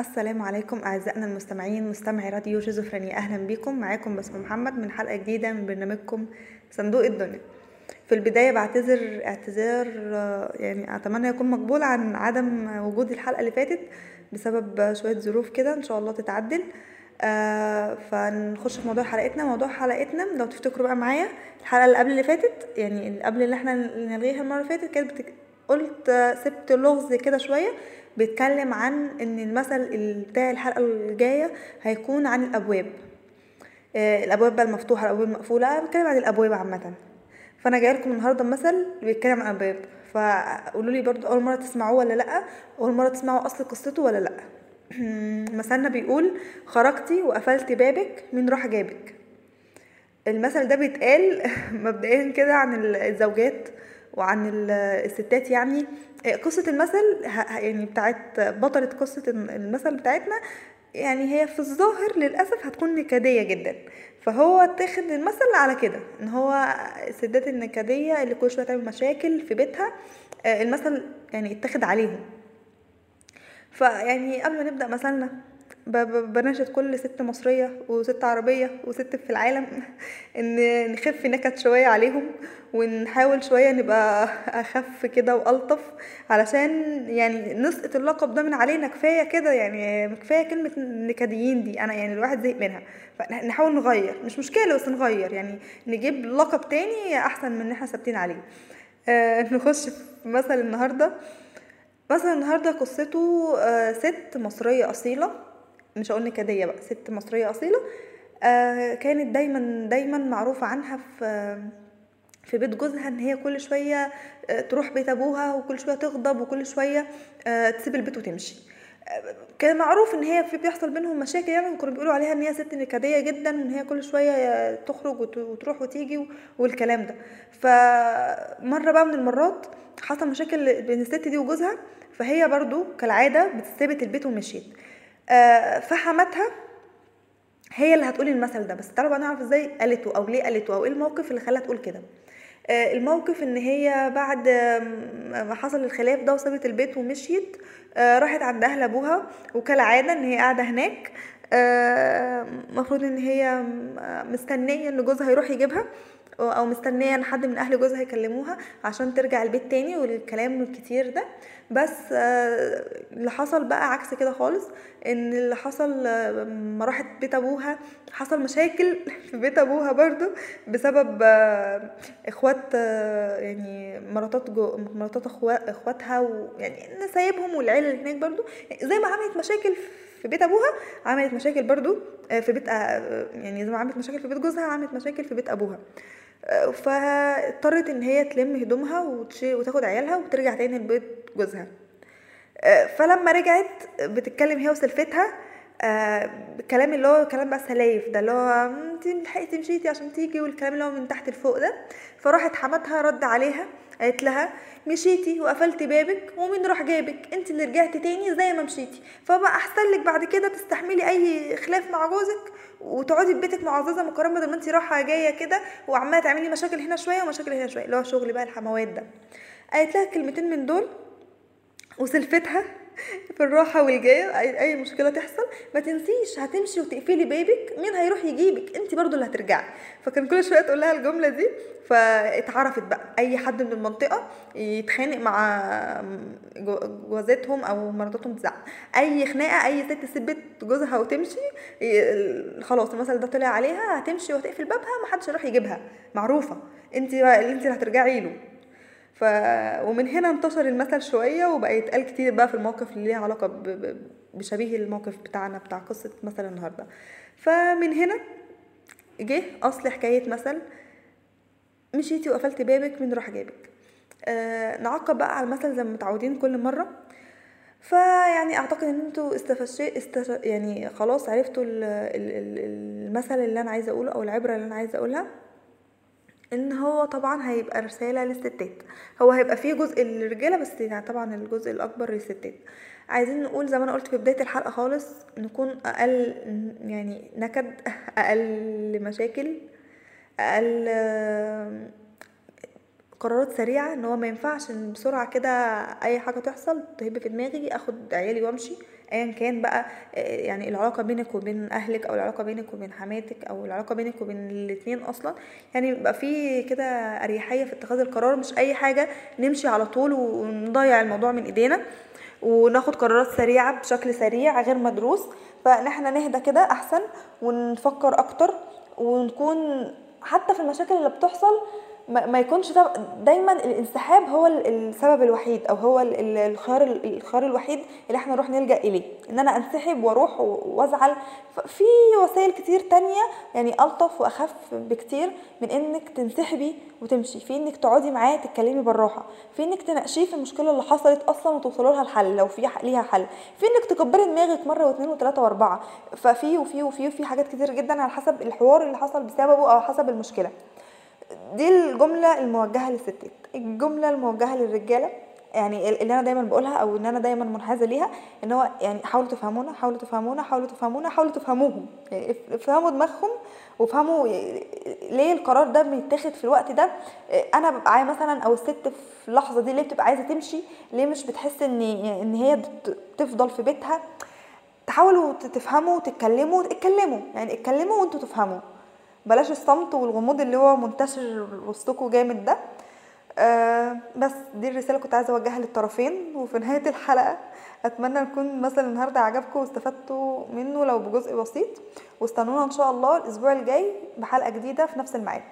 السلام عليكم أعزائنا المستمعين مستمعي راديو شيزوفرينيا. أهلا بكم. معاكم بسمة محمد من حلقة جديدة من برنامجكم صندوق الدنيا. في البداية بعتذر اعتذار آه، يعني أتمنى يكون مقبول عن عدم وجود الحلقة اللي فاتت بسبب شوية ظروف كده إن شاء الله تتعدل. آه فنخش في موضوع حلقتنا. موضوع حلقتنا لو تفتكروا بقى معايا الحلقة اللي قبل اللي فاتت يعني اللي قبل اللي إحنا نلغيها المرة اللي فاتت كانت. قلت آه، سبت لغز كده شوية. بيتكلم عن إن المثل ال- بتاع الحلقة الجاية هيكون عن الأبواب. آه، الأبواب بقى المفتوحة الأبواب المقفولة. أنا بتكلم عن الأبواب عامة. فأنا جاية لكم النهارده مثل بيتكلم عن الأبواب. فقولوا لي برضو أول مرة تسمعوه ولا لأ؟ أول مرة تسمعوا أصل قصته ولا لأ؟ مثلنا بيقول خرجتي وقفلتي بابك مين راح جابك؟ المثل ده بيتقال مبدئيا كده عن الزوجات. وعن ال- الستات يعني قصة المثل يعني بتاعت بطلة قصة المثل بتاعتنا يعني هي في الظاهر للأسف هتكون نكدية جدا. فهو اتاخد المثل على كده إن هو الستات النكدية اللي كل شوية تعمل مشاكل في بيتها آه، المثل يعني اتاخد عليهم. فيعني قبل ما نبدأ مثلنا بناشد كل ست مصرية وست عربية وست في العالم إن نخف نكد شوية عليهم ونحاول شوية نبقى أخف كده وألطف علشان يعني نسقط اللقب ده من علينا. كفاية كده يعني كفاية كلمة نكديين دي. أنا يعني الواحد زهق منها. فنحاول نغير. مش مشكلة بس نغير. يعني نجيب لقب تاني أحسن من إن إحنا ثابتين عليه. آه نخش في مثل النهارده. مثلا النهارده قصته آه، ست مصرية أصيلة مش هقول نكدية بقى ست مصرية أصيلة آه، كانت دايما دايما معروفة عنها في في بيت جوزها إن هي كل شوية آه، تروح بيت أبوها وكل شوية تغضب وكل شوية آه، تسيب البيت وتمشي. آه، كان معروف إن هي في بيحصل بينهم مشاكل يعني وكانوا بيقولوا عليها إن هي ست نكدية جدا وإن هي كل شوية تخرج وت- وتروح وتيجي والكلام ده. فمرة بقى من المرات حصل مشاكل بين الست دي وجوزها فهي برضو كالعادة بتسيبت البيت ومشيت. فحماتها هي اللي هتقول المثل ده. بس بقى نعرف إزاي قالته أو ليه قالته أو إيه الموقف اللي خلاها تقول كده. آه، الموقف إن هي بعد ما حصل الخلاف ده وسابت البيت ومشيت آه، راحت عند أهل أبوها وكالعادة إن هي قاعدة هناك. المفروض إن هي مستنية إن جوزها يروح يجيبها. أو مستنية إن حد من أهل جوزها يكلموها عشان ترجع البيت تاني والكلام الكتير ده. بس آه، اللي حصل بقى عكس كده خالص إن اللي حصل آه، لما راحت بيت أبوها حصل مشاكل في بيت أبوها برضو بسبب آه، إخوات يعني مراتات جو مراتات إخواتها ويعني سايبهم والعيلة اللي هناك برضو. زي ما عملت مشاكل في بيت أبوها عملت مشاكل برضو في بيت يعني زي ما عملت مشاكل في بيت جوزها عملت مشاكل في بيت أبوها. فاضطرت إن هي تلم هدومها وتاخد عيالها وترجع تاني لبيت جوزها. آه، فلما رجعت بتتكلم هي وسلفتها آه، الكلام اللي هو كلام بقى سلايف ده اللي هو "مم، انت لحقتي مشيتي عشان تيجي والكلام اللي هو من تحت لفوق ده. فراحت حماتها رد عليها قالت لها مشيتي وقفلتي بابك ومين راح جابك؟ انت اللي رجعتي تاني زي ما مشيتي. فبقى أحسن لك بعد كده تستحملي أي خلاف مع جوزك وتقعدي في بيتك معززة مكرمة بدل ما انت رايحة جاية كده وعمالة تعملي مشاكل هنا شوية ومشاكل هنا شوية اللي هو شغل بقى الحموات ده. قالت لها كلمتين من دول وسلفتها في الراحة والجاية أي, أي مشكلة تحصل ما تنسيش هتمشي وتقفلي بابك مين هيروح يجيبك؟ انت برضو اللي هترجعي. فكان كل شوية تقول لها الجملة دي فاتعرفت بقى. أي حد من المنطقة يتخانق مع جو- جوازاتهم أو مراتاتهم تزعق. أي خناقة أي ست تسيب جوزها وتمشي خلاص المثل ده طلع عليها هتمشي وهتقفل بابها محدش هيروح يجيبها. معروفة. انت اللي انت اللي هترجعي له. ف ومن هنا انتشر المثل شوية وبقى يتقال كتير بقى في المواقف اللي ليها علاقة ب... بشبيه الموقف بتاعنا بتاع قصة مثل النهارده. فمن هنا جه أصل حكاية مثل مشيتي وقفلتي بابك مين راح جابك؟ آه نعقب بقى على المثل زي ما متعودين كل مرة. فيعني أعتقد إن أنتوا استفشي استف... يعني خلاص عرفتوا ال... ال... ال- المثل اللي أنا عايزة أقوله أو العبرة اللي أنا عايزة أقولها. إن هو طبعا هيبقى رسالة للستات. هو هيبقى فيه جزء للرجالة بس يعني طبعا الجزء الأكبر للستات. عايزين نقول زي ما أنا قلت في بداية الحلقة خالص نكون أقل يعني نكد أقل مشاكل أقل قرارات سريعة إن هو ما ينفعش إن بسرعة كده أي حاجة تحصل تهب في دماغي آخد عيالي وأمشي. ايا كان بقى آه، يعني العلاقة بينك وبين أهلك أو العلاقة بينك وبين حماتك أو العلاقة بينك وبين الاتنين أصلا. يعني يبقى في كده أريحية في اتخاذ القرار مش أي حاجة نمشي على طول ونضيع الموضوع من إيدينا وناخد قرارات سريعة بشكل سريع غير مدروس. فإن إحنا نهدى كده أحسن ونفكر أكتر ونكون حتى في المشاكل اللي بتحصل ما يكونش دايما الانسحاب هو ال- السبب الوحيد أو هو ال- ال- الخيار ال- الخيار الوحيد اللي إحنا نروح نلجأ إليه. إن أنا أنسحب وأروح وأزعل. في وسائل كتير تانية يعني ألطف وأخف بكتير من إنك تنسحبي وتمشي. في إنك تقعدي معاه تتكلمي بالراحة. في إنك تناقشيه في المشكلة اللي حصلت أصلا وتوصلوا لها الحل لو في ليها حل. في إنك تكبري دماغك مرة واثنين وثلاثة وأربعة. ففي وفي وفي وفي حاجات كتير جدا على حسب الحوار اللي حصل بسببه أو حسب المشكلة. دي الجملة الموجهة للستات. الجملة الموجهة للرجالة يعني اللي أنا دايما بقولها أو إن أنا دايما منحازة ليها إن هو يعني حاولوا تفهمونا حاولوا تفهمونا حاولوا تفهمونا حاولوا تفهموهم. يعني اف- افهموا دماغهم وافهموا ليه القرار ده بيتاخد في الوقت ده. أنا ببقى مثلا أو الست في اللحظه دي ليه بتبقى عايزة تمشي؟ ليه مش بتحس إن إن هي تفضل في بيتها؟ تحاولوا تفهموا وتتكلموا اتكلموا. يعني اتكلموا وأنتوا تفهموا. بلاش الصمت والغموض اللي هو منتشر وسطكم جامد ده. آه بس دي الرسالة كنت عايزة أوجهها للطرفين. وفي نهاية الحلقة أتمنى نكون مثلا النهاردة عجبكم واستفدتوا منه لو بجزء بسيط. واستنونا إن شاء الله الأسبوع الجاي بحلقة جديدة في نفس الميعاد.